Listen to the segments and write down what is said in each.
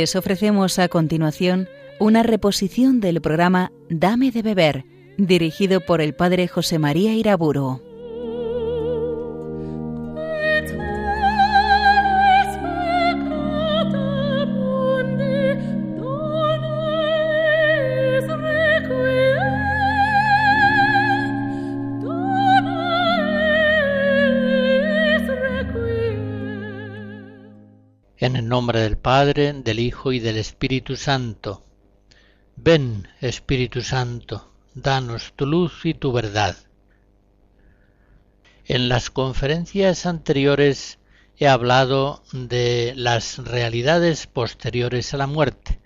Les ofrecemos a continuación una reposición del programa Dame de beber, dirigido por el padre José María Iraburo. Del Padre, del Hijo y del Espíritu Santo. Ven, Espíritu Santo, danos tu luz y tu verdad. En las conferencias anteriores he hablado de las realidades posteriores a la muerte,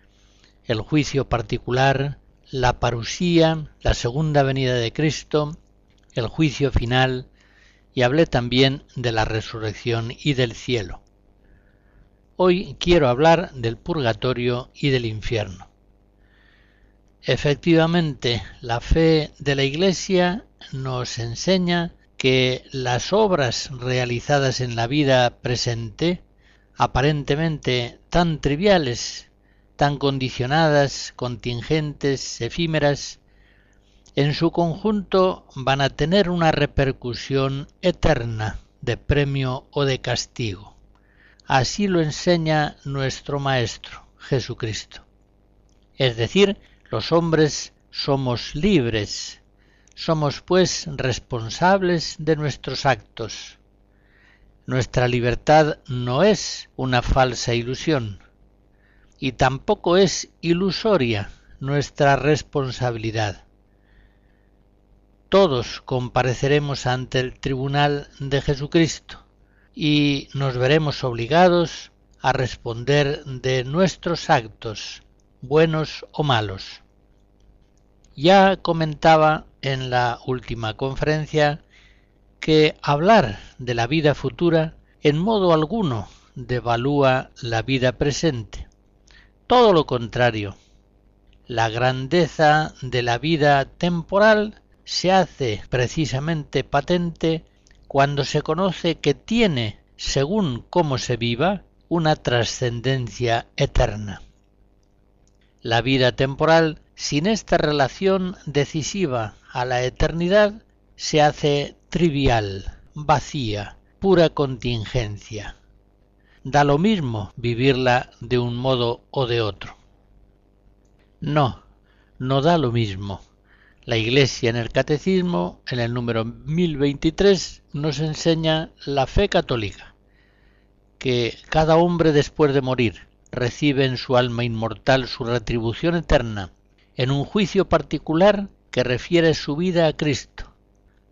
el juicio particular, la parusía, la segunda venida de Cristo, el juicio final, y hablé también de la resurrección y del cielo. Hoy quiero hablar del purgatorio y del infierno. Efectivamente, la fe de la Iglesia nos enseña que las obras realizadas en la vida presente, aparentemente tan triviales, tan condicionadas, contingentes, efímeras, en su conjunto van a tener una repercusión eterna de premio o de castigo. Así lo enseña nuestro Maestro, Jesucristo. Es decir, los hombres somos libres, somos pues responsables de nuestros actos. Nuestra libertad no es una falsa ilusión y tampoco es ilusoria nuestra responsabilidad. Todos compareceremos ante el tribunal de Jesucristo y nos veremos obligados a responder de nuestros actos, buenos o malos. Ya comentaba en la última conferencia que hablar de la vida futura en modo alguno devalúa la vida presente. Todo lo contrario. La grandeza de la vida temporal se hace precisamente patente cuando se conoce que tiene, según cómo se viva, una trascendencia eterna. La vida temporal, sin esta relación decisiva a la eternidad, se hace trivial, vacía, pura contingencia. Da lo mismo vivirla de un modo o de otro. No, no da lo mismo. La Iglesia en el Catecismo, en el número 1023, nos enseña la fe católica, que cada hombre después de morir recibe en su alma inmortal su retribución eterna, en un juicio particular que refiere su vida a Cristo,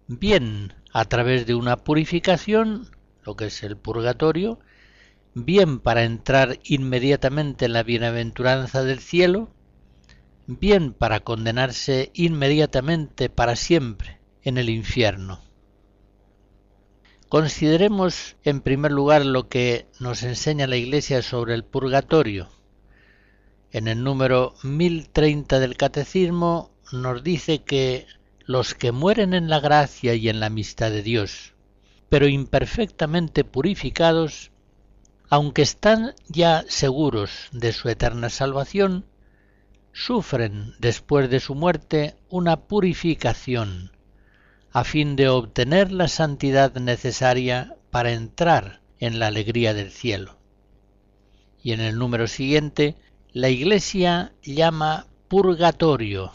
bien a través de una purificación, lo que es el purgatorio, bien para entrar inmediatamente en la bienaventuranza del cielo, bien para condenarse inmediatamente para siempre en el infierno. Consideremos en primer lugar lo que nos enseña la Iglesia sobre el purgatorio. En el número 1030 del Catecismo nos dice que los que mueren en la gracia y en la amistad de Dios, pero imperfectamente purificados, aunque están ya seguros de su eterna salvación, sufren después de su muerte una purificación a fin de obtener la santidad necesaria para entrar en la alegría del cielo. Y en el número siguiente, la Iglesia llama purgatorio,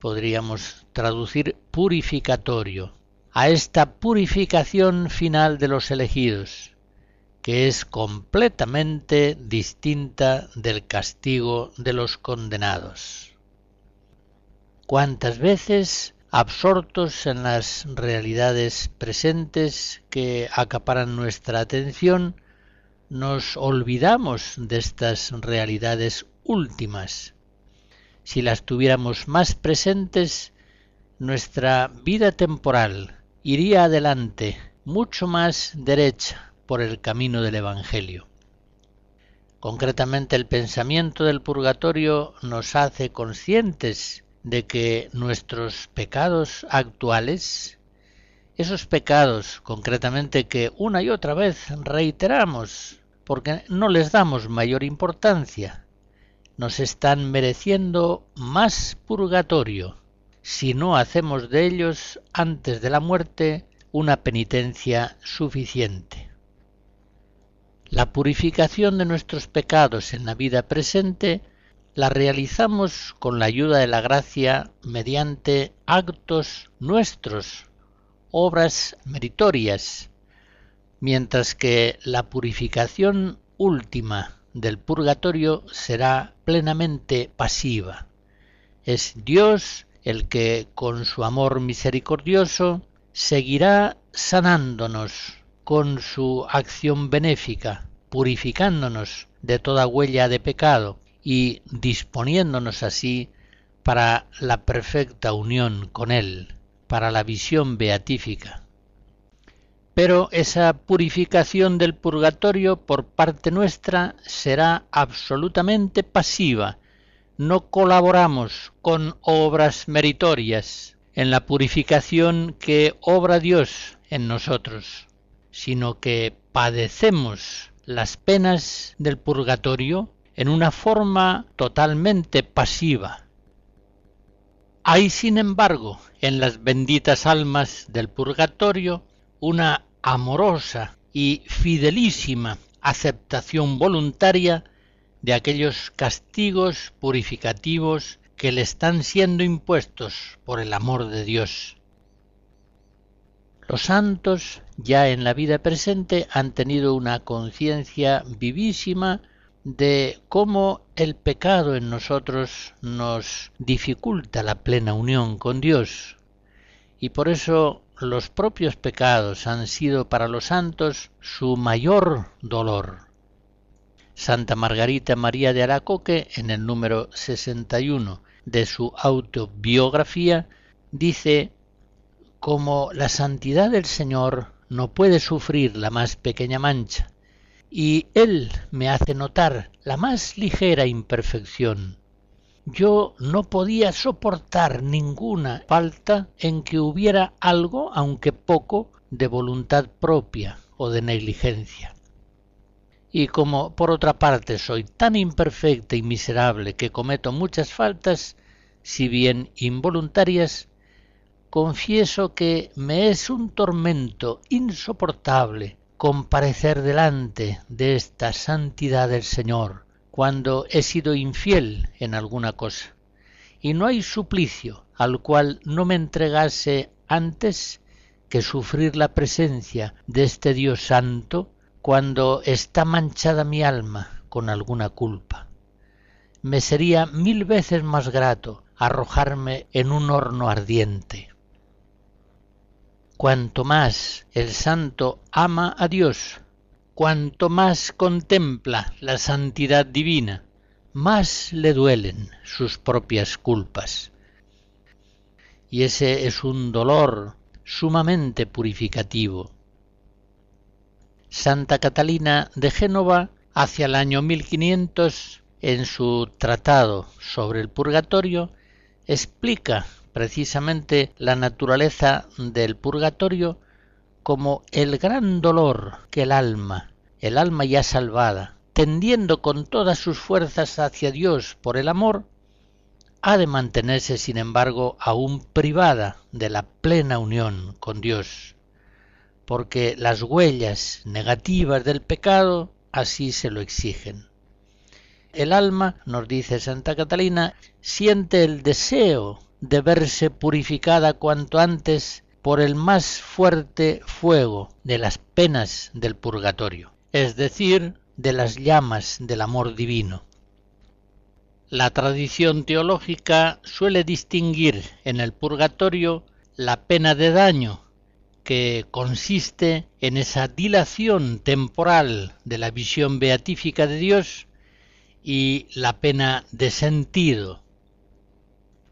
podríamos traducir purificatorio, a esta purificación final de los elegidos, que es completamente distinta del castigo de los condenados. ¿Cuántas veces, absortos en las realidades presentes que acaparan nuestra atención, nos olvidamos de estas realidades últimas? Si las tuviéramos más presentes, nuestra vida temporal iría adelante mucho más derecha por el camino del Evangelio. Concretamente el pensamiento del purgatorio nos hace conscientes de que nuestros pecados actuales, esos pecados concretamente que una y otra vez reiteramos porque no les damos mayor importancia. Nos están mereciendo más purgatorio si no hacemos de ellos antes de la muerte una penitencia suficiente. La purificación de nuestros pecados en la vida presente la realizamos con la ayuda de la gracia mediante actos nuestros, obras meritorias, mientras que la purificación última del purgatorio será plenamente pasiva. Es Dios el que con su amor misericordioso seguirá sanándonos con su acción benéfica, purificándonos de toda huella de pecado y disponiéndonos así para la perfecta unión con Él, para la visión beatífica. Pero esa purificación del purgatorio por parte nuestra será absolutamente pasiva. No colaboramos con obras meritorias en la purificación que obra Dios en nosotros, sino que padecemos las penas del purgatorio en una forma totalmente pasiva. Hay, sin embargo, en las benditas almas del purgatorio una amorosa y fidelísima aceptación voluntaria de aquellos castigos purificativos que le están siendo impuestos por el amor de Dios. Los santos ya en la vida presente han tenido una conciencia vivísima de cómo el pecado en nosotros nos dificulta la plena unión con Dios. Y por eso los propios pecados han sido para los santos su mayor dolor. Santa Margarita María de Aracoque, en el número 61 de su autobiografía, dice, como la santidad del Señor no puede sufrir la más pequeña mancha, y Él me hace notar la más ligera imperfección. Yo no podía soportar ninguna falta en que hubiera algo, aunque poco, de voluntad propia o de negligencia. Y como por otra parte soy tan imperfecta y miserable que cometo muchas faltas, si bien involuntarias, confieso que me es un tormento insoportable comparecer delante de esta santidad del Señor cuando he sido infiel en alguna cosa. Y no hay suplicio al cual no me entregase antes que sufrir la presencia de este Dios santo cuando está manchada mi alma con alguna culpa. Me sería mil veces más grato arrojarme en un horno ardiente Cuanto más el santo ama a Dios, cuanto más contempla la santidad divina, más le duelen sus propias culpas. Y ese es un dolor sumamente purificativo. Santa Catalina de Génova, hacia el año 1500, en su tratado sobre el purgatorio, explica precisamente la naturaleza del purgatorio como el gran dolor que el alma, el alma ya salvada, tendiendo con todas sus fuerzas hacia Dios por el amor, ha de mantenerse, sin embargo, aún privada de la plena unión con Dios, porque las huellas negativas del pecado así se lo exigen. El alma, nos dice Santa Catalina, siente el deseo de verse purificada cuanto antes por el más fuerte fuego de las penas del purgatorio, es decir, de las llamas del amor divino. La tradición teológica suele distinguir en el purgatorio la pena de daño, que consiste en esa dilación temporal de la visión beatífica de Dios, y la pena de sentido,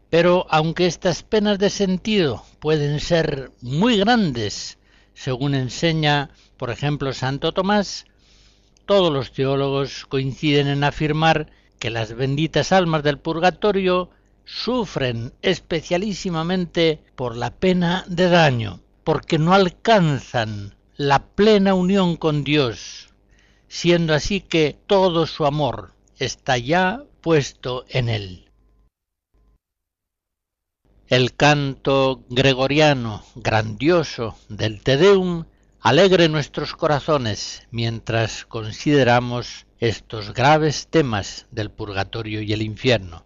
pero aunque estas penas de sentido pueden ser muy grandes, según enseña, por ejemplo, Santo Tomás, todos los teólogos coinciden en afirmar que las benditas almas del purgatorio sufren especialísimamente por la pena de daño, porque no alcanzan la plena unión con Dios, siendo así que todo su amor está ya puesto en él. El canto gregoriano grandioso del Te Deum alegre nuestros corazones mientras consideramos estos graves temas del purgatorio y el infierno.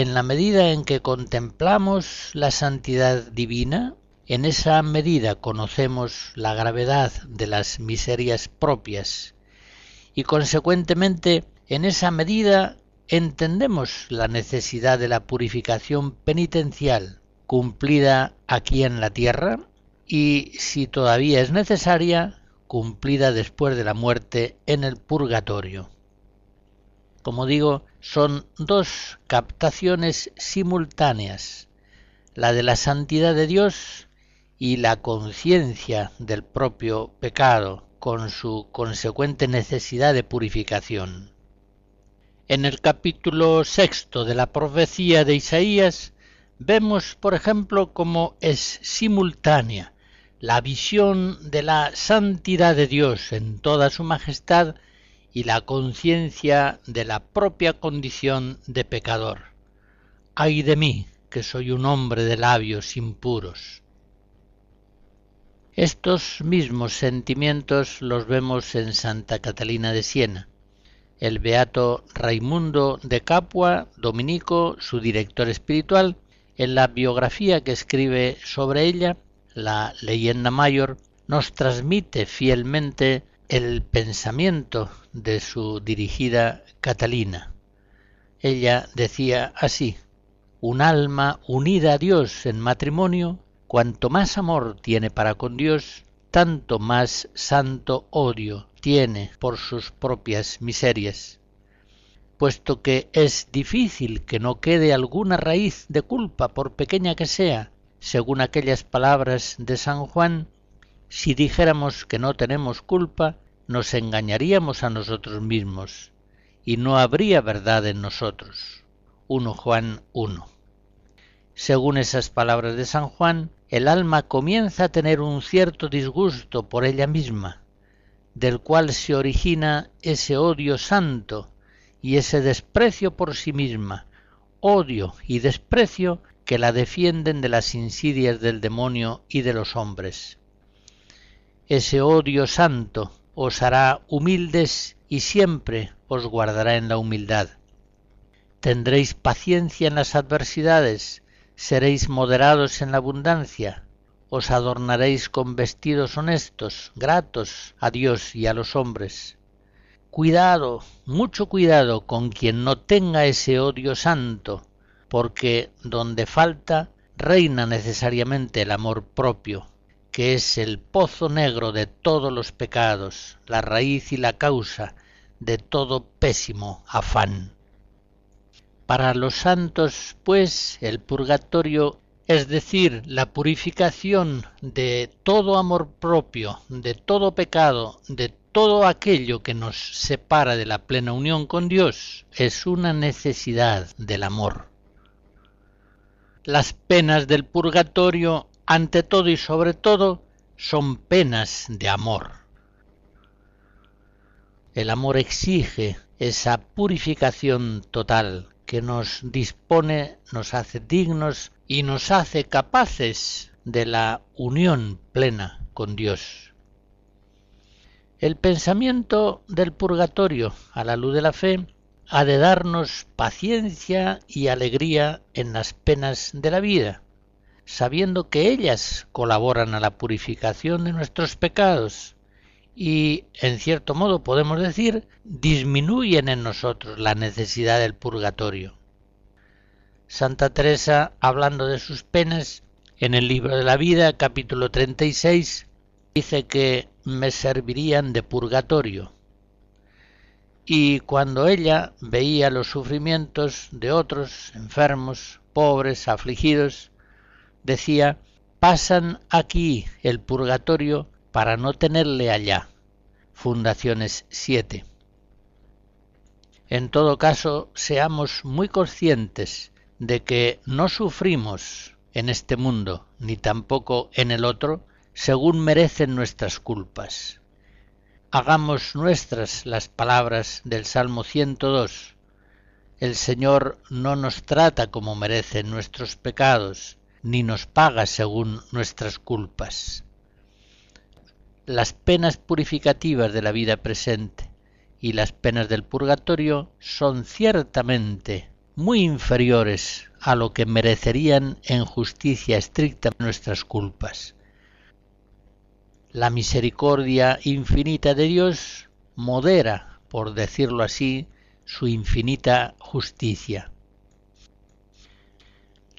En la medida en que contemplamos la santidad divina, en esa medida conocemos la gravedad de las miserias propias y consecuentemente en esa medida entendemos la necesidad de la purificación penitencial cumplida aquí en la tierra y, si todavía es necesaria, cumplida después de la muerte en el purgatorio. Como digo, son dos captaciones simultáneas, la de la santidad de Dios y la conciencia del propio pecado, con su consecuente necesidad de purificación. En el capítulo sexto de la profecía de Isaías vemos, por ejemplo, cómo es simultánea la visión de la santidad de Dios en toda su majestad y la conciencia de la propia condición de pecador. Ay de mí, que soy un hombre de labios impuros. Estos mismos sentimientos los vemos en Santa Catalina de Siena. El beato Raimundo de Capua, dominico, su director espiritual, en la biografía que escribe sobre ella, la leyenda mayor, nos transmite fielmente el pensamiento de su dirigida Catalina. Ella decía así, un alma unida a Dios en matrimonio, cuanto más amor tiene para con Dios, tanto más santo odio tiene por sus propias miserias. Puesto que es difícil que no quede alguna raíz de culpa, por pequeña que sea, según aquellas palabras de San Juan, si dijéramos que no tenemos culpa, nos engañaríamos a nosotros mismos y no habría verdad en nosotros. 1 Juan 1. Según esas palabras de San Juan, el alma comienza a tener un cierto disgusto por ella misma, del cual se origina ese odio santo y ese desprecio por sí misma, odio y desprecio que la defienden de las insidias del demonio y de los hombres. Ese odio santo os hará humildes y siempre os guardará en la humildad. Tendréis paciencia en las adversidades, seréis moderados en la abundancia, os adornaréis con vestidos honestos, gratos a Dios y a los hombres. Cuidado, mucho cuidado con quien no tenga ese odio santo, porque donde falta reina necesariamente el amor propio, que es el pozo negro de todos los pecados, la raíz y la causa de todo pésimo afán. Para los santos, pues, el purgatorio, es decir, la purificación de todo amor propio, de todo pecado, de todo aquello que nos separa de la plena unión con Dios, es una necesidad del amor. Las penas del purgatorio, ante todo y sobre todo, son penas de amor. El amor exige esa purificación total que nos dispone, nos hace dignos y nos hace capaces de la unión plena con Dios. El pensamiento del purgatorio a la luz de la fe ha de darnos paciencia y alegría en las penas de la vida, sabiendo que ellas colaboran a la purificación de nuestros pecados y, en cierto modo podemos decir, disminuyen en nosotros la necesidad del purgatorio. Santa Teresa, hablando de sus penas, en el libro de la vida, capítulo 36, dice que me servirían de purgatorio y cuando ella veía los sufrimientos de otros enfermos, pobres, afligidos, decía, pasan aquí el purgatorio para no tenerle allá. Fundaciones 7. En todo caso, seamos muy conscientes de que no sufrimos en este mundo, ni tampoco en el otro, según merecen nuestras culpas hagamos nuestras las palabras del Salmo 102. El Señor no nos trata como merecen nuestros pecados, ni nos paga según nuestras culpas. Las penas purificativas de la vida presente y las penas del purgatorio son ciertamente muy inferiores a lo que merecerían en justicia estricta nuestras culpas. La misericordia infinita de Dios modera, por decirlo así, su infinita justicia.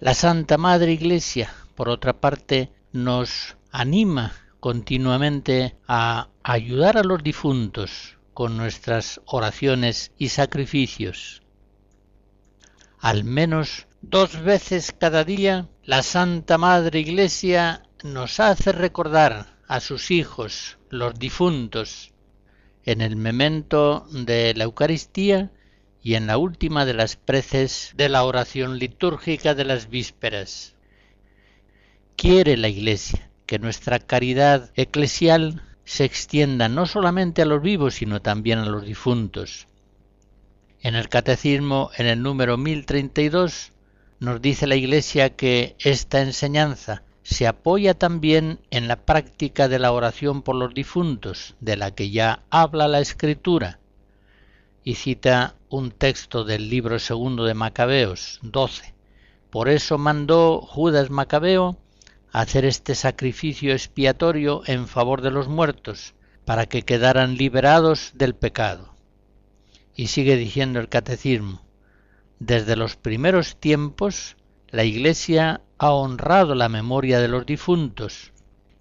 La Santa Madre Iglesia, por otra parte, nos anima continuamente a ayudar a los difuntos con nuestras oraciones y sacrificios. Al menos dos veces cada día la Santa Madre Iglesia nos hace recordar a sus hijos, los difuntos, en el memento de la Eucaristía y en la última de las preces de la oración litúrgica de las vísperas. Quiere la Iglesia que nuestra caridad eclesial se extienda no solamente a los vivos, sino también a los difuntos. En el Catecismo, en el número 1032, nos dice la Iglesia que esta enseñanza se apoya también en la práctica de la oración por los difuntos, de la que ya habla la Escritura, y cita un texto del libro segundo de Macabeos 12. Por eso mandó Judas Macabeo hacer este sacrificio expiatorio en favor de los muertos, para que quedaran liberados del pecado. Y sigue diciendo el catecismo, desde los primeros tiempos la Iglesia ha honrado la memoria de los difuntos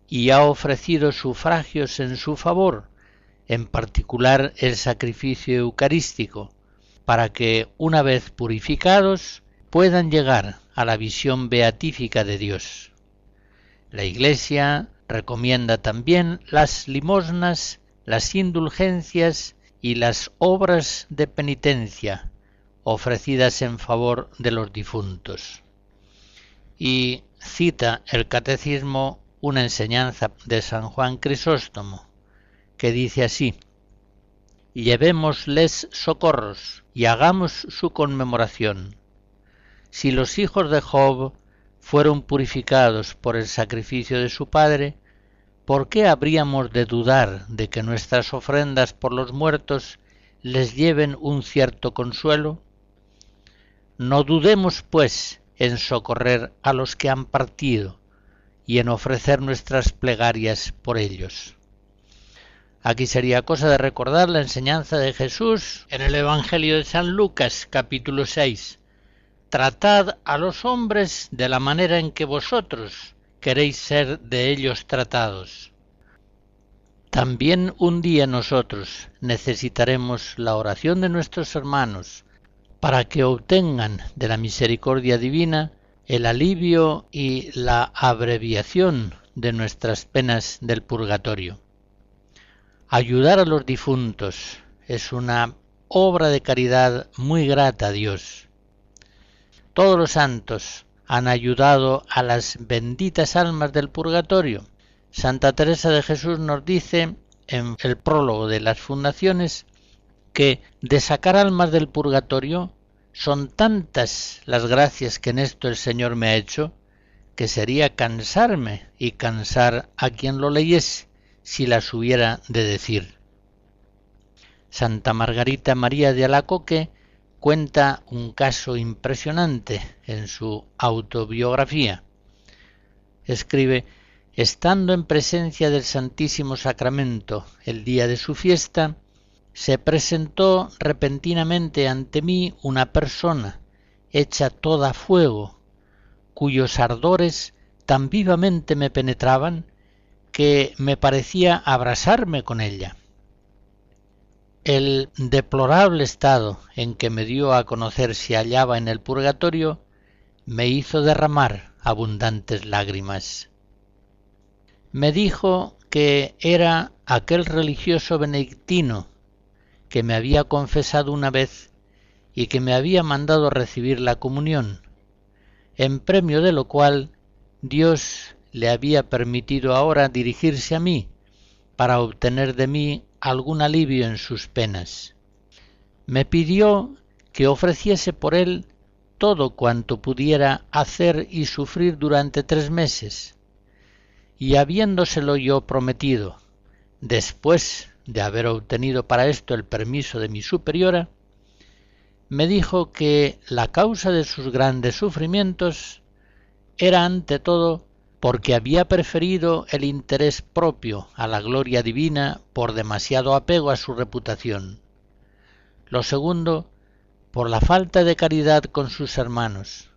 y ha ofrecido sufragios en su favor, en particular el sacrificio eucarístico, para que, una vez purificados, puedan llegar a la visión beatífica de Dios. La Iglesia recomienda también las limosnas, las indulgencias y las obras de penitencia ofrecidas en favor de los difuntos y cita el catecismo una enseñanza de San Juan Crisóstomo, que dice así, Llevémosles socorros y hagamos su conmemoración. Si los hijos de Job fueron purificados por el sacrificio de su padre, ¿por qué habríamos de dudar de que nuestras ofrendas por los muertos les lleven un cierto consuelo? No dudemos, pues, en socorrer a los que han partido y en ofrecer nuestras plegarias por ellos. Aquí sería cosa de recordar la enseñanza de Jesús en el Evangelio de San Lucas capítulo 6. Tratad a los hombres de la manera en que vosotros queréis ser de ellos tratados. También un día nosotros necesitaremos la oración de nuestros hermanos para que obtengan de la misericordia divina el alivio y la abreviación de nuestras penas del purgatorio. Ayudar a los difuntos es una obra de caridad muy grata a Dios. Todos los santos han ayudado a las benditas almas del purgatorio. Santa Teresa de Jesús nos dice en el prólogo de las fundaciones que de sacar almas del purgatorio son tantas las gracias que en esto el Señor me ha hecho, que sería cansarme y cansar a quien lo leyese si las hubiera de decir. Santa Margarita María de Alacoque cuenta un caso impresionante en su autobiografía. Escribe, estando en presencia del Santísimo Sacramento el día de su fiesta, se presentó repentinamente ante mí una persona hecha toda fuego, cuyos ardores tan vivamente me penetraban que me parecía abrasarme con ella. El deplorable estado en que me dio a conocer se hallaba en el purgatorio me hizo derramar abundantes lágrimas. Me dijo que era aquel religioso benedictino que me había confesado una vez y que me había mandado recibir la comunión, en premio de lo cual Dios le había permitido ahora dirigirse a mí para obtener de mí algún alivio en sus penas. Me pidió que ofreciese por él todo cuanto pudiera hacer y sufrir durante tres meses, y habiéndoselo yo prometido, después de haber obtenido para esto el permiso de mi superiora, me dijo que la causa de sus grandes sufrimientos era ante todo porque había preferido el interés propio a la gloria divina por demasiado apego a su reputación. Lo segundo, por la falta de caridad con sus hermanos.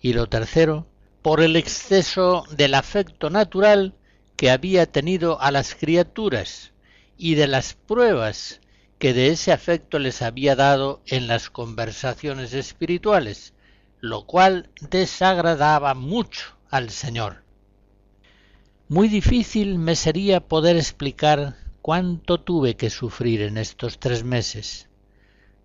Y lo tercero, por el exceso del afecto natural que había tenido a las criaturas y de las pruebas que de ese afecto les había dado en las conversaciones espirituales, lo cual desagradaba mucho al Señor. Muy difícil me sería poder explicar cuánto tuve que sufrir en estos tres meses,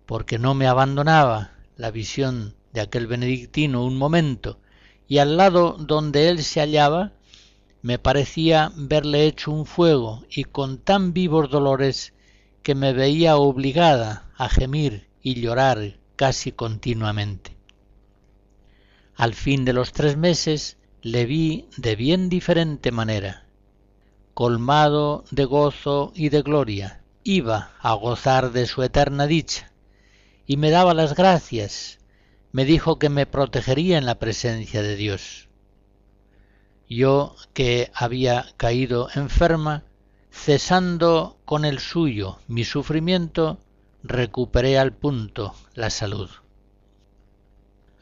porque no me abandonaba la visión de aquel benedictino un momento, y al lado donde él se hallaba, me parecía verle hecho un fuego y con tan vivos dolores que me veía obligada a gemir y llorar casi continuamente. Al fin de los tres meses le vi de bien diferente manera. Colmado de gozo y de gloria, iba a gozar de su eterna dicha, y me daba las gracias, me dijo que me protegería en la presencia de Dios. Yo que había caído enferma, cesando con el suyo mi sufrimiento, recuperé al punto la salud.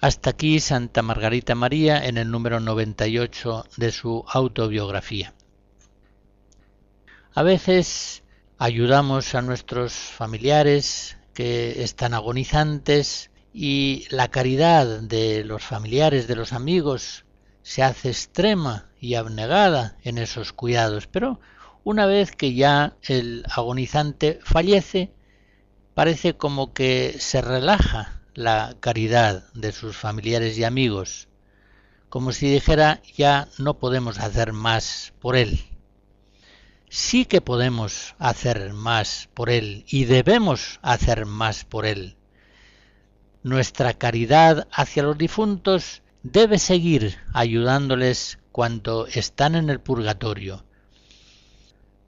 Hasta aquí Santa Margarita María en el número 98 de su autobiografía. A veces ayudamos a nuestros familiares que están agonizantes y la caridad de los familiares, de los amigos, se hace extrema y abnegada en esos cuidados, pero una vez que ya el agonizante fallece, parece como que se relaja la caridad de sus familiares y amigos, como si dijera ya no podemos hacer más por él. Sí que podemos hacer más por él y debemos hacer más por él. Nuestra caridad hacia los difuntos debe seguir ayudándoles cuando están en el purgatorio.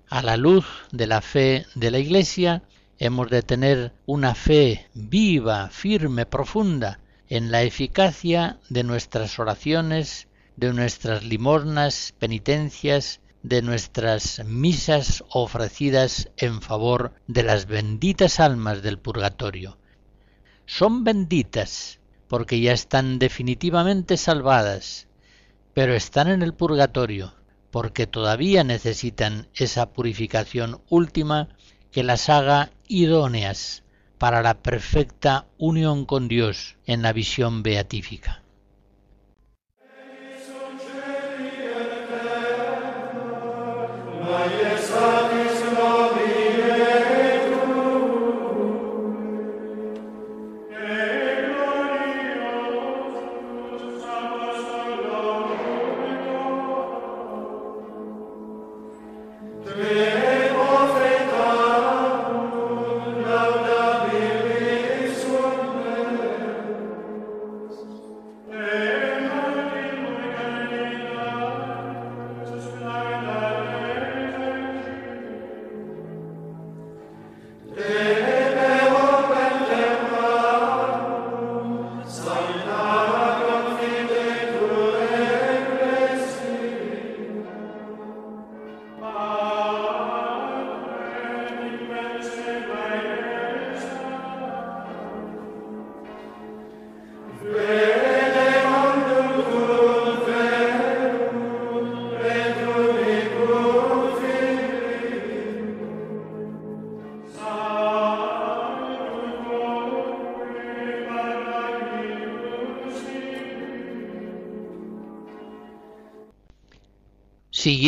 A la luz de la fe de la Iglesia, hemos de tener una fe viva, firme, profunda en la eficacia de nuestras oraciones, de nuestras limosnas, penitencias, de nuestras misas ofrecidas en favor de las benditas almas del purgatorio. Son benditas porque ya están definitivamente salvadas, pero están en el purgatorio porque todavía necesitan esa purificación última que las haga idóneas para la perfecta unión con Dios en la visión beatífica.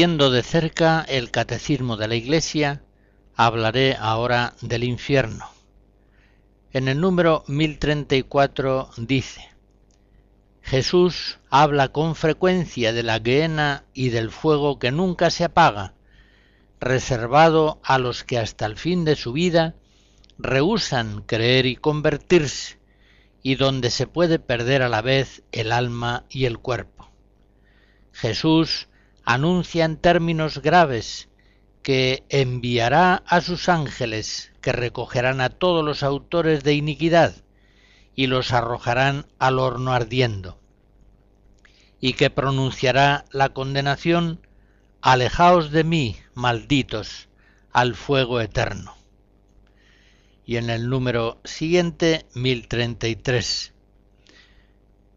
De cerca el catecismo de la Iglesia, hablaré ahora del infierno. En el número 1034 dice, Jesús habla con frecuencia de la guena y del fuego que nunca se apaga, reservado a los que hasta el fin de su vida rehusan creer y convertirse, y donde se puede perder a la vez el alma y el cuerpo. Jesús anuncia en términos graves que enviará a sus ángeles que recogerán a todos los autores de iniquidad y los arrojarán al horno ardiendo, y que pronunciará la condenación Alejaos de mí, malditos, al fuego eterno. Y en el número siguiente, 1033.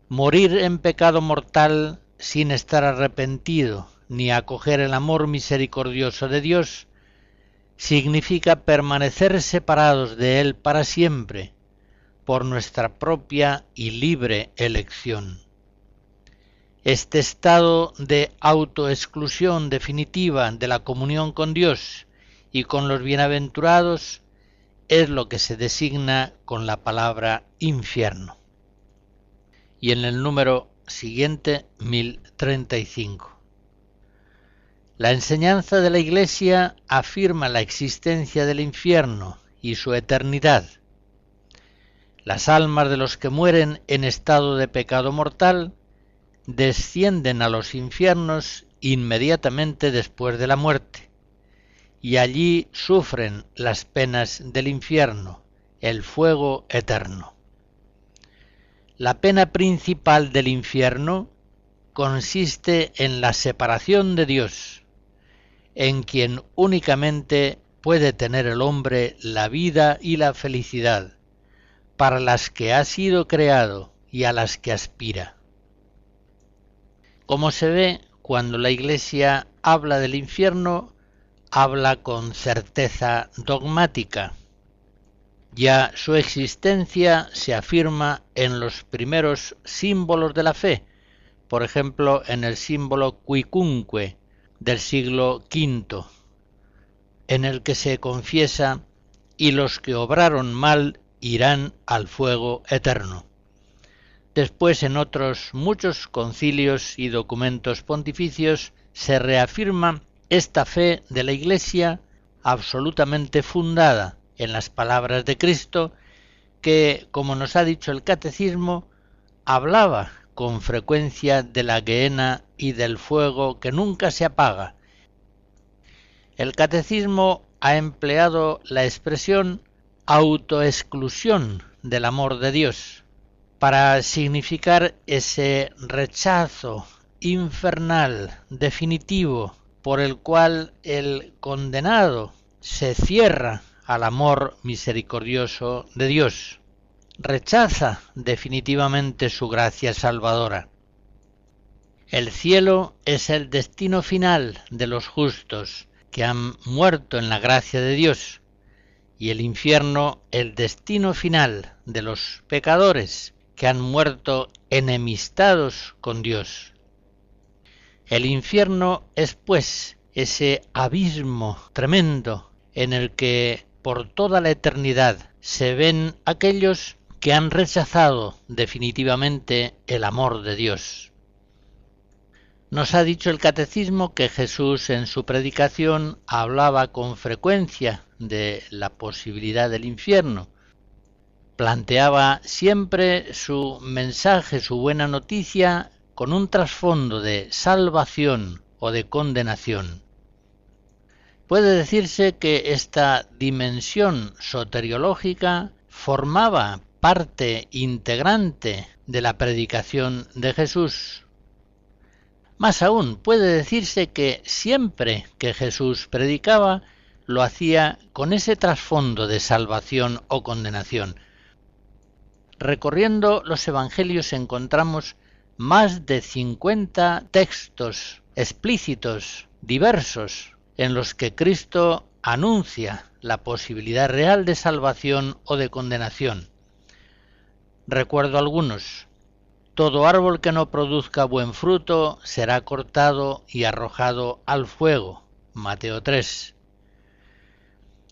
Morir en pecado mortal sin estar arrepentido ni acoger el amor misericordioso de Dios, significa permanecer separados de Él para siempre, por nuestra propia y libre elección. Este estado de autoexclusión definitiva de la comunión con Dios y con los bienaventurados es lo que se designa con la palabra infierno. Y en el número siguiente, 1035. La enseñanza de la Iglesia afirma la existencia del infierno y su eternidad. Las almas de los que mueren en estado de pecado mortal descienden a los infiernos inmediatamente después de la muerte, y allí sufren las penas del infierno, el fuego eterno. La pena principal del infierno consiste en la separación de Dios, en quien únicamente puede tener el hombre la vida y la felicidad, para las que ha sido creado y a las que aspira. Como se ve, cuando la Iglesia habla del infierno, habla con certeza dogmática. Ya su existencia se afirma en los primeros símbolos de la fe, por ejemplo en el símbolo cuicunque, del siglo V, en el que se confiesa y los que obraron mal irán al fuego eterno. Después en otros muchos concilios y documentos pontificios se reafirma esta fe de la Iglesia absolutamente fundada en las palabras de Cristo que, como nos ha dicho el catecismo, hablaba con frecuencia de la gehenna y del fuego que nunca se apaga. El catecismo ha empleado la expresión autoexclusión del amor de Dios para significar ese rechazo infernal definitivo por el cual el condenado se cierra al amor misericordioso de Dios rechaza definitivamente su gracia salvadora. El cielo es el destino final de los justos que han muerto en la gracia de Dios y el infierno el destino final de los pecadores que han muerto enemistados con Dios. El infierno es pues ese abismo tremendo en el que por toda la eternidad se ven aquellos que han rechazado definitivamente el amor de Dios. Nos ha dicho el catecismo que Jesús en su predicación hablaba con frecuencia de la posibilidad del infierno. Planteaba siempre su mensaje, su buena noticia, con un trasfondo de salvación o de condenación. Puede decirse que esta dimensión soteriológica formaba parte integrante de la predicación de Jesús. Más aún, puede decirse que siempre que Jesús predicaba, lo hacía con ese trasfondo de salvación o condenación. Recorriendo los Evangelios encontramos más de 50 textos explícitos, diversos, en los que Cristo anuncia la posibilidad real de salvación o de condenación. Recuerdo algunos. Todo árbol que no produzca buen fruto será cortado y arrojado al fuego. Mateo 3.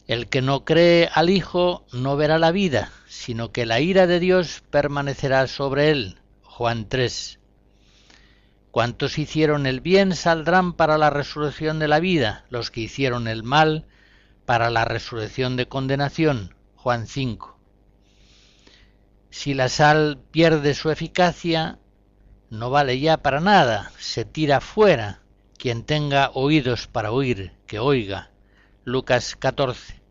El que no cree al Hijo no verá la vida, sino que la ira de Dios permanecerá sobre él. Juan 3. Cuantos hicieron el bien saldrán para la resurrección de la vida, los que hicieron el mal para la resurrección de condenación. Juan 5. Si la sal pierde su eficacia, no vale ya para nada, se tira fuera. Quien tenga oídos para oír, que oiga. Lucas 14.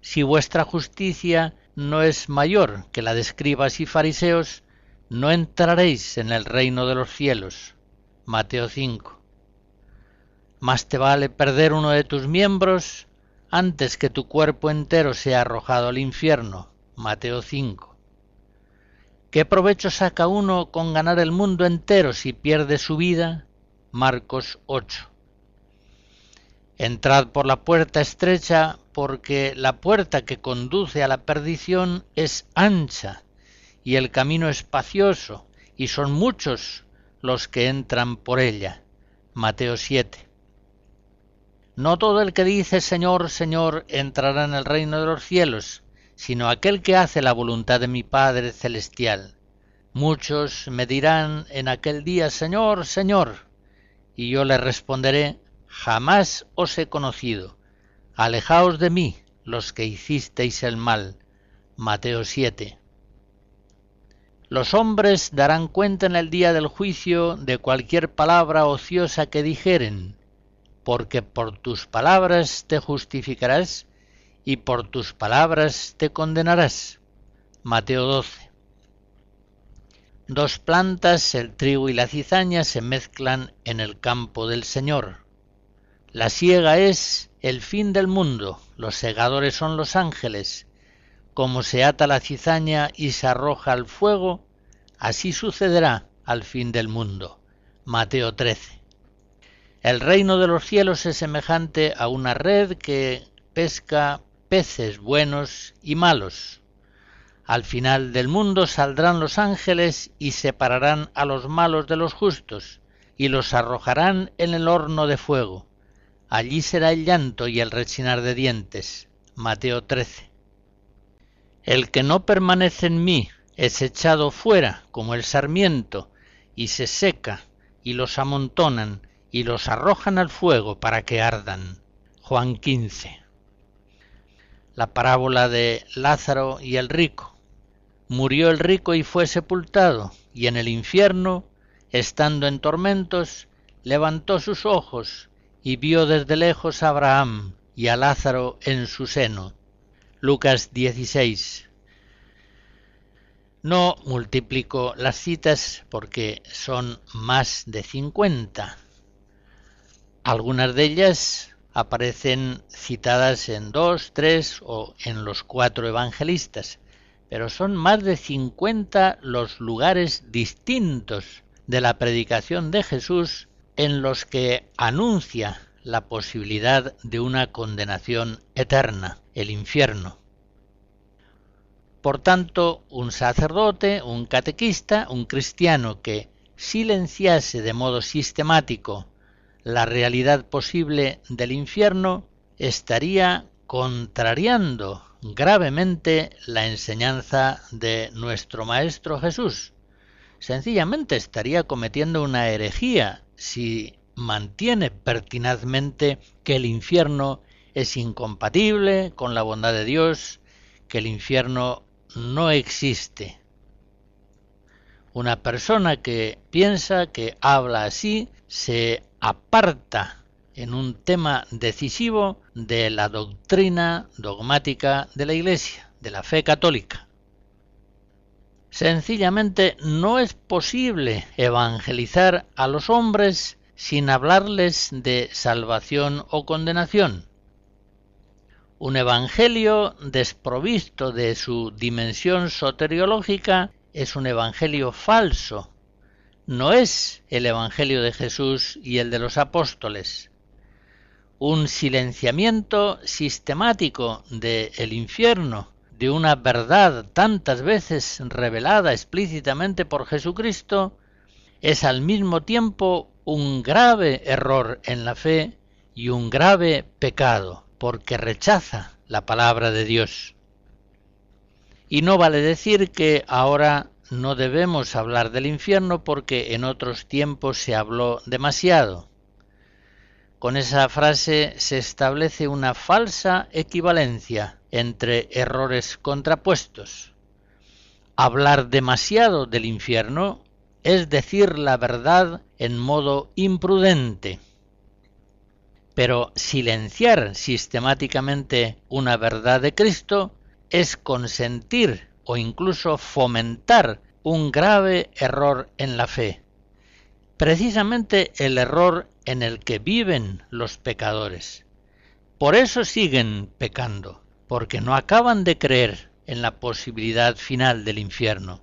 Si vuestra justicia no es mayor que la de escribas y fariseos, no entraréis en el reino de los cielos. Mateo 5. Más te vale perder uno de tus miembros antes que tu cuerpo entero sea arrojado al infierno. Mateo 5. ¿Qué provecho saca uno con ganar el mundo entero si pierde su vida? Marcos 8. Entrad por la puerta estrecha, porque la puerta que conduce a la perdición es ancha, y el camino espacioso, y son muchos los que entran por ella. Mateo 7. No todo el que dice Señor, Señor entrará en el reino de los cielos, sino aquel que hace la voluntad de mi Padre celestial. Muchos me dirán en aquel día Señor, Señor, y yo les responderé, jamás os he conocido. Alejaos de mí, los que hicisteis el mal. Mateo 7. Los hombres darán cuenta en el día del juicio de cualquier palabra ociosa que dijeren, porque por tus palabras te justificarás y por tus palabras te condenarás. Mateo 12. Dos plantas, el trigo y la cizaña, se mezclan en el campo del Señor. La siega es el fin del mundo, los segadores son los ángeles. Como se ata la cizaña y se arroja al fuego, así sucederá al fin del mundo. Mateo 13. El reino de los cielos es semejante a una red que pesca peces buenos y malos. Al final del mundo saldrán los ángeles y separarán a los malos de los justos, y los arrojarán en el horno de fuego. Allí será el llanto y el rechinar de dientes. Mateo 13. El que no permanece en mí es echado fuera como el sarmiento, y se seca, y los amontonan, y los arrojan al fuego para que ardan. Juan 15. La parábola de Lázaro y el rico. Murió el rico y fue sepultado, y en el infierno, estando en tormentos, levantó sus ojos y vio desde lejos a Abraham y a Lázaro en su seno. Lucas 16. No multiplico las citas porque son más de cincuenta algunas de ellas aparecen citadas en dos, tres o en los cuatro evangelistas, pero son más de cincuenta los lugares distintos de la predicación de Jesús en los que anuncia la posibilidad de una condenación eterna, el infierno. Por tanto, un sacerdote, un catequista, un cristiano que silenciase de modo sistemático la realidad posible del infierno, estaría contrariando gravemente la enseñanza de nuestro Maestro Jesús. Sencillamente estaría cometiendo una herejía si mantiene pertinazmente que el infierno es incompatible con la bondad de Dios, que el infierno no existe. Una persona que piensa, que habla así, se aparta en un tema decisivo de la doctrina dogmática de la Iglesia, de la fe católica. Sencillamente no es posible evangelizar a los hombres sin hablarles de salvación o condenación. Un evangelio desprovisto de su dimensión soteriológica es un evangelio falso, no es el Evangelio de Jesús y el de los apóstoles. Un silenciamiento sistemático del infierno, de una verdad tantas veces revelada explícitamente por Jesucristo es al mismo tiempo un grave error en la fe y un grave pecado, porque rechaza la palabra de Dios. Y no vale decir que ahora no debemos hablar del infierno porque en otros tiempos se habló demasiado. Con esa frase se establece una falsa equivalencia entre errores contrapuestos. Hablar demasiado del infierno es decir la verdad en modo imprudente. Pero silenciar sistemáticamente una verdad de Cristo es consentir o incluso fomentar un grave error en la fe, precisamente el error en el que viven los pecadores. Por eso siguen pecando, porque no acaban de creer en la posibilidad final del infierno.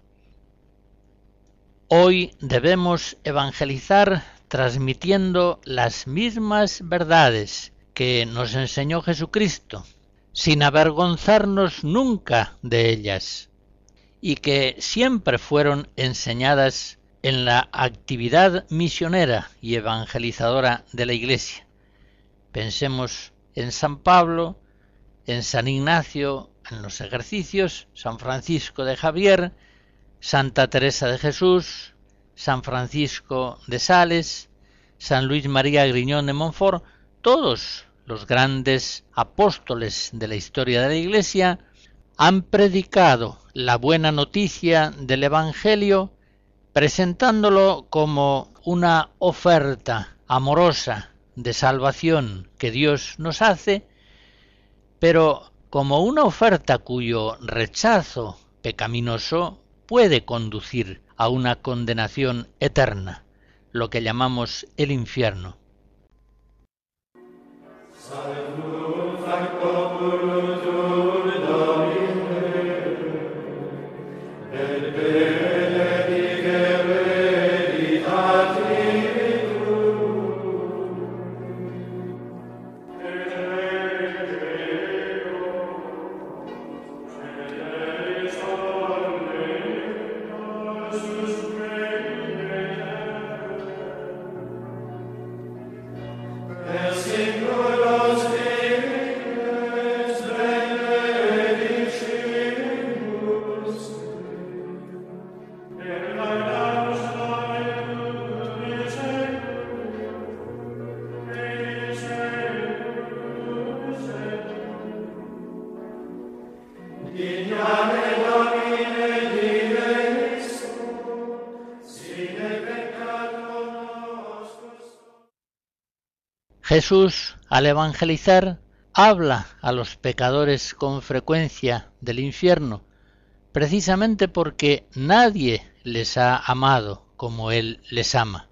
Hoy debemos evangelizar transmitiendo las mismas verdades que nos enseñó Jesucristo, sin avergonzarnos nunca de ellas, y que siempre fueron enseñadas en la actividad misionera y evangelizadora de la Iglesia. Pensemos en San Pablo, en San Ignacio, en los ejercicios, San Francisco de Javier, Santa Teresa de Jesús, San Francisco de Sales, San Luis María Griñón de Montfort, todos los grandes apóstoles de la historia de la Iglesia han predicado la buena noticia del Evangelio presentándolo como una oferta amorosa de salvación que Dios nos hace, pero como una oferta cuyo rechazo pecaminoso puede conducir a una condenación eterna, lo que llamamos el infierno. Jesús, al evangelizar, habla a los pecadores con frecuencia del infierno, precisamente porque nadie les ha amado como Él les ama.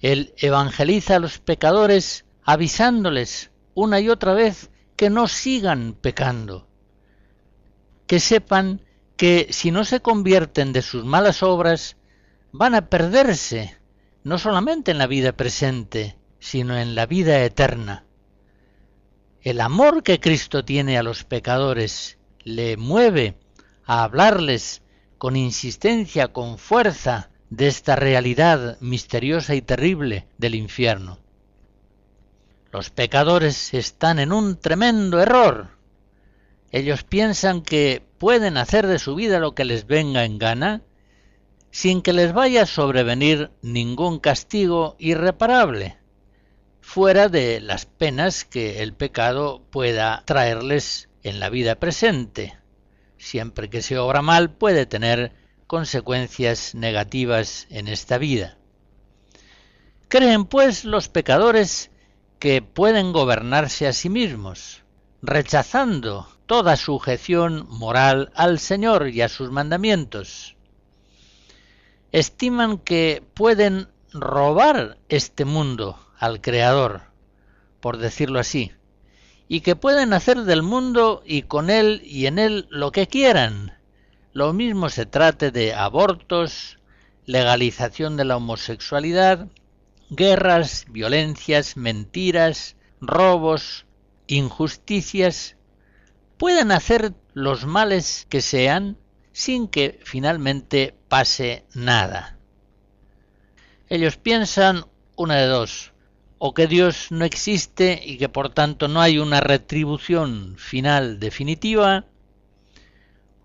Él evangeliza a los pecadores avisándoles una y otra vez que no sigan pecando, que sepan que si no se convierten de sus malas obras, van a perderse, no solamente en la vida presente, sino en la vida eterna. El amor que Cristo tiene a los pecadores le mueve a hablarles con insistencia, con fuerza, de esta realidad misteriosa y terrible del infierno. Los pecadores están en un tremendo error. Ellos piensan que pueden hacer de su vida lo que les venga en gana sin que les vaya a sobrevenir ningún castigo irreparable fuera de las penas que el pecado pueda traerles en la vida presente. Siempre que se obra mal puede tener consecuencias negativas en esta vida. Creen pues los pecadores que pueden gobernarse a sí mismos, rechazando toda sujeción moral al Señor y a sus mandamientos. Estiman que pueden robar este mundo al Creador, por decirlo así, y que pueden hacer del mundo y con él y en él lo que quieran. Lo mismo se trate de abortos, legalización de la homosexualidad, guerras, violencias, mentiras, robos, injusticias. pueden hacer los males que sean sin que finalmente pase nada. Ellos piensan una de dos, o que Dios no existe y que por tanto no hay una retribución final definitiva,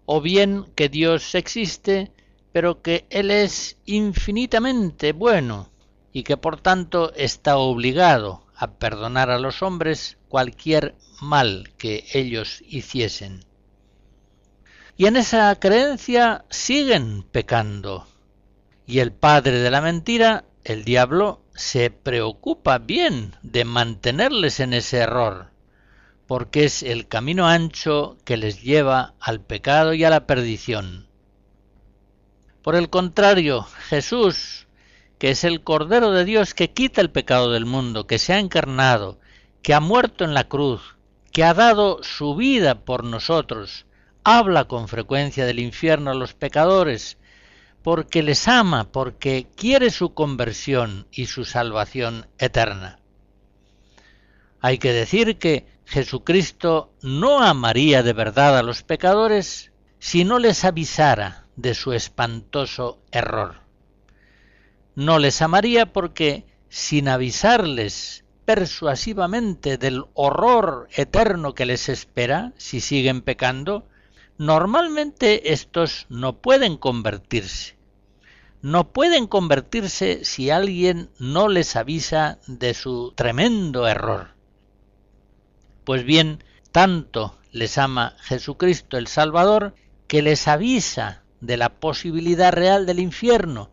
o bien que Dios existe, pero que Él es infinitamente bueno y que por tanto está obligado a perdonar a los hombres cualquier mal que ellos hiciesen. Y en esa creencia siguen pecando. Y el padre de la mentira, el diablo, se preocupa bien de mantenerles en ese error, porque es el camino ancho que les lleva al pecado y a la perdición. Por el contrario, Jesús, que es el Cordero de Dios que quita el pecado del mundo, que se ha encarnado, que ha muerto en la cruz, que ha dado su vida por nosotros, habla con frecuencia del infierno a los pecadores, porque les ama, porque quiere su conversión y su salvación eterna. Hay que decir que Jesucristo no amaría de verdad a los pecadores si no les avisara de su espantoso error. No les amaría porque, sin avisarles persuasivamente del horror eterno que les espera si siguen pecando, Normalmente estos no pueden convertirse. No pueden convertirse si alguien no les avisa de su tremendo error. Pues bien, tanto les ama Jesucristo el Salvador que les avisa de la posibilidad real del infierno,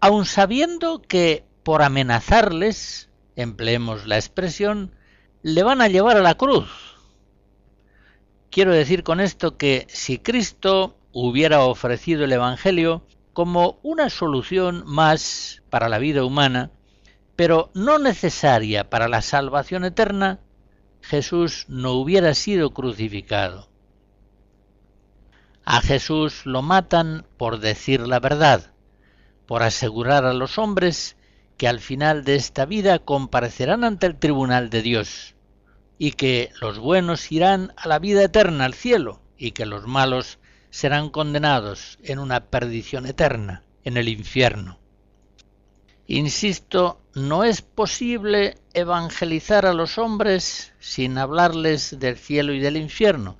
aun sabiendo que por amenazarles, empleemos la expresión, le van a llevar a la cruz Quiero decir con esto que si Cristo hubiera ofrecido el Evangelio como una solución más para la vida humana, pero no necesaria para la salvación eterna, Jesús no hubiera sido crucificado. A Jesús lo matan por decir la verdad, por asegurar a los hombres que al final de esta vida comparecerán ante el tribunal de Dios y que los buenos irán a la vida eterna, al cielo, y que los malos serán condenados en una perdición eterna, en el infierno. Insisto, no es posible evangelizar a los hombres sin hablarles del cielo y del infierno.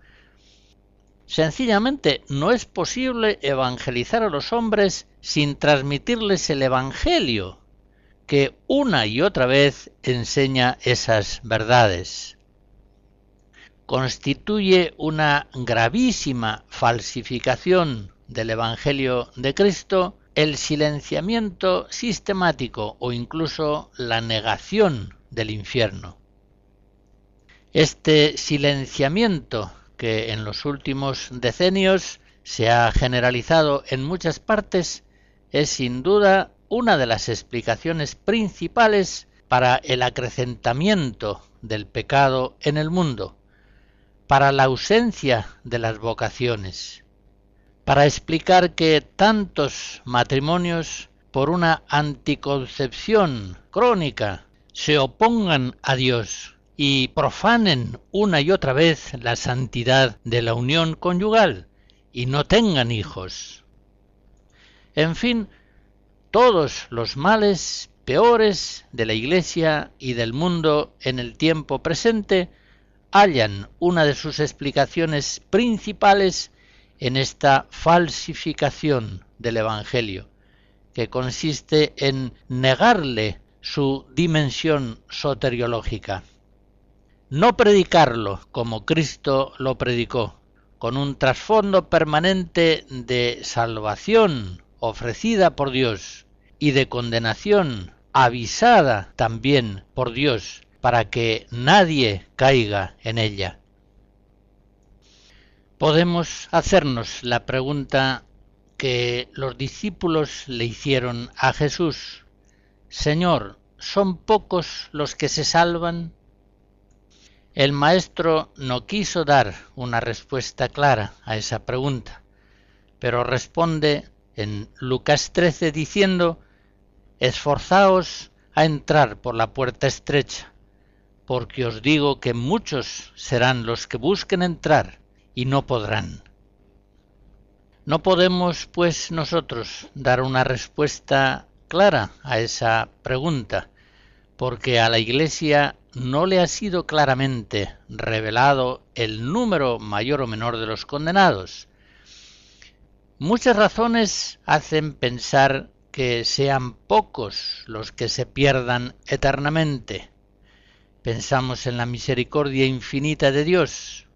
Sencillamente, no es posible evangelizar a los hombres sin transmitirles el Evangelio, que una y otra vez enseña esas verdades constituye una gravísima falsificación del Evangelio de Cristo el silenciamiento sistemático o incluso la negación del infierno. Este silenciamiento que en los últimos decenios se ha generalizado en muchas partes es sin duda una de las explicaciones principales para el acrecentamiento del pecado en el mundo para la ausencia de las vocaciones, para explicar que tantos matrimonios por una anticoncepción crónica se opongan a Dios y profanen una y otra vez la santidad de la unión conyugal y no tengan hijos. En fin, todos los males peores de la Iglesia y del mundo en el tiempo presente hallan una de sus explicaciones principales en esta falsificación del Evangelio, que consiste en negarle su dimensión soteriológica. No predicarlo como Cristo lo predicó, con un trasfondo permanente de salvación ofrecida por Dios y de condenación avisada también por Dios para que nadie caiga en ella. Podemos hacernos la pregunta que los discípulos le hicieron a Jesús. Señor, ¿son pocos los que se salvan? El maestro no quiso dar una respuesta clara a esa pregunta, pero responde en Lucas 13 diciendo, Esforzaos a entrar por la puerta estrecha, porque os digo que muchos serán los que busquen entrar y no podrán. No podemos, pues, nosotros dar una respuesta clara a esa pregunta, porque a la Iglesia no le ha sido claramente revelado el número mayor o menor de los condenados. Muchas razones hacen pensar que sean pocos los que se pierdan eternamente. Pensamos en la misericordia infinita de Dios,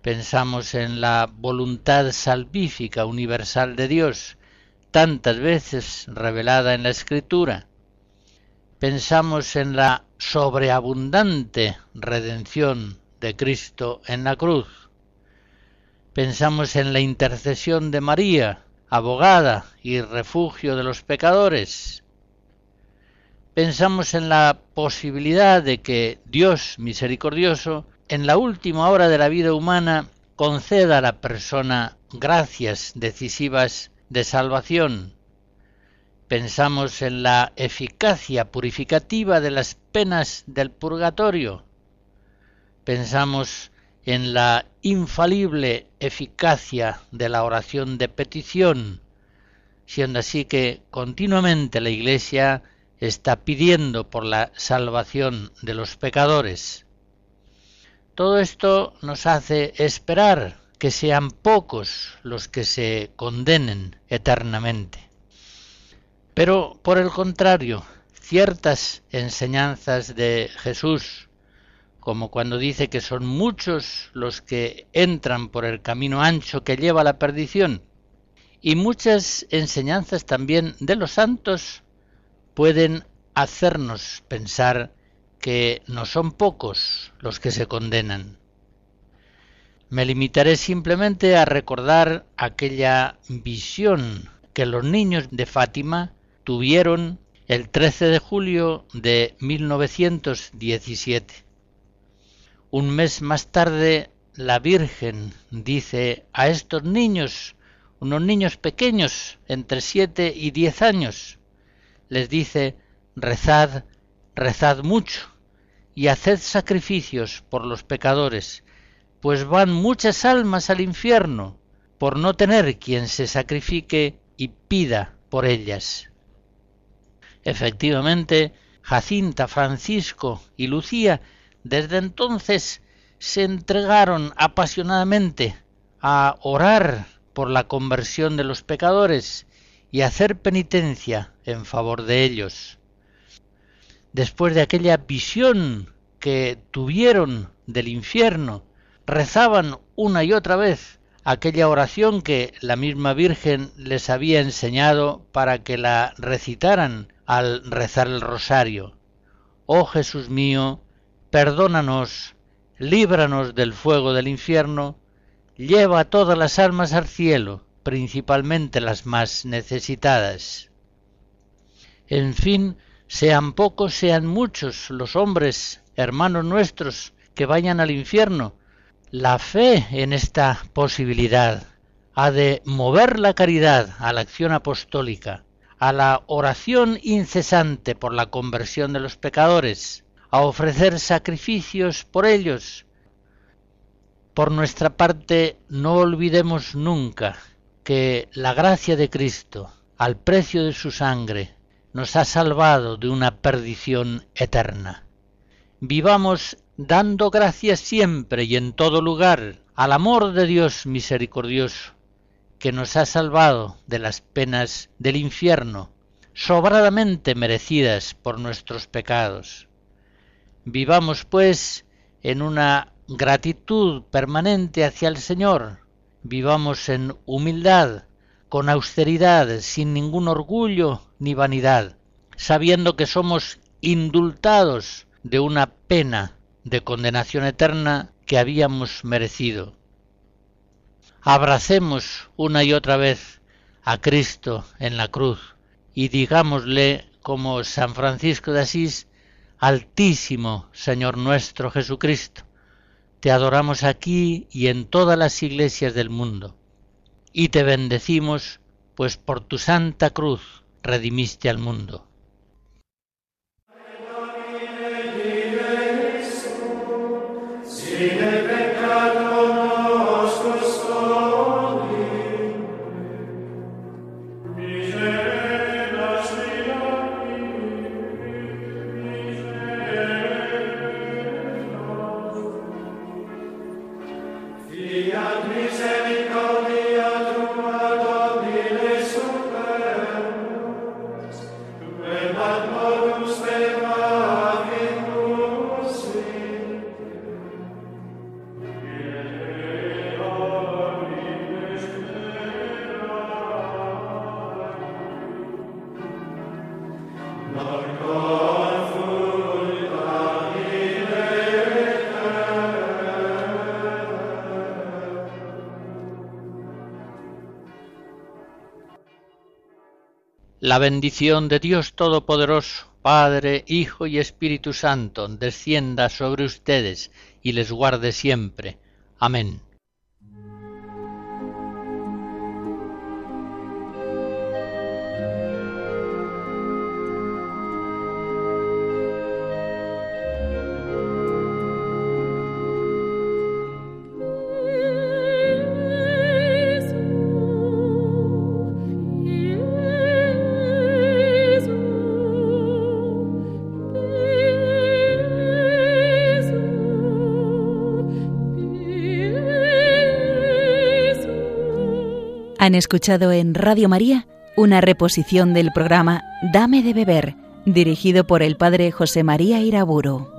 pensamos en la voluntad salvífica universal de Dios, tantas veces revelada en la Escritura. Pensamos en la sobreabundante redención de Cristo en la cruz. Pensamos en la intercesión de María, abogada y refugio de los pecadores. Pensamos en la posibilidad de que Dios misericordioso, en la última hora de la vida humana, conceda a la persona gracias decisivas de salvación. Pensamos en la eficacia purificativa de las penas del purgatorio. Pensamos en la infalible eficacia de la oración de petición, siendo así que continuamente la Iglesia está pidiendo por la salvación de los pecadores. Todo esto nos hace esperar que sean pocos los que se condenen eternamente. Pero, por el contrario, ciertas enseñanzas de Jesús como cuando dice que son muchos los que entran por el camino ancho que lleva a la perdición. Y muchas enseñanzas también de los santos pueden hacernos pensar que no son pocos los que se condenan. Me limitaré simplemente a recordar aquella visión que los niños de Fátima tuvieron el 13 de julio de 1917 un mes más tarde, la Virgen dice a estos niños, unos niños pequeños, entre siete y diez años, les dice, rezad, rezad mucho, y haced sacrificios por los pecadores, pues van muchas almas al infierno, por no tener quien se sacrifique y pida por ellas. Efectivamente, Jacinta, Francisco y Lucía desde entonces se entregaron apasionadamente a orar por la conversión de los pecadores y hacer penitencia en favor de ellos. Después de aquella visión que tuvieron del infierno, rezaban una y otra vez aquella oración que la misma Virgen les había enseñado para que la recitaran al rezar el rosario. Oh Jesús mío, perdónanos, líbranos del fuego del infierno, lleva a todas las almas al cielo, principalmente las más necesitadas. En fin, sean pocos, sean muchos los hombres, hermanos nuestros, que vayan al infierno, la fe en esta posibilidad ha de mover la caridad a la acción apostólica, a la oración incesante por la conversión de los pecadores, a ofrecer sacrificios por ellos. Por nuestra parte, no olvidemos nunca que la gracia de Cristo, al precio de su sangre, nos ha salvado de una perdición eterna. Vivamos dando gracias siempre y en todo lugar al amor de Dios misericordioso, que nos ha salvado de las penas del infierno, sobradamente merecidas por nuestros pecados. Vivamos, pues, en una gratitud permanente hacia el Señor, vivamos en humildad, con austeridad, sin ningún orgullo ni vanidad, sabiendo que somos indultados de una pena de condenación eterna que habíamos merecido. Abracemos una y otra vez a Cristo en la cruz y digámosle como San Francisco de Asís Altísimo Señor nuestro Jesucristo, te adoramos aquí y en todas las iglesias del mundo, y te bendecimos, pues por tu santa cruz redimiste al mundo. La bendición de Dios Todopoderoso, Padre, Hijo y Espíritu Santo, descienda sobre ustedes y les guarde siempre. Amén. Han escuchado en Radio María una reposición del programa Dame de beber, dirigido por el padre José María Iraburo.